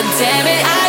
But damn it, I